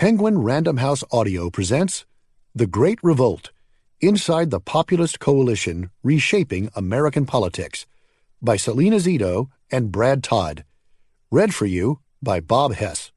Penguin Random House Audio presents The Great Revolt Inside the Populist Coalition Reshaping American Politics by Salena Zito and Brad Todd. Read for you by Bob Hess.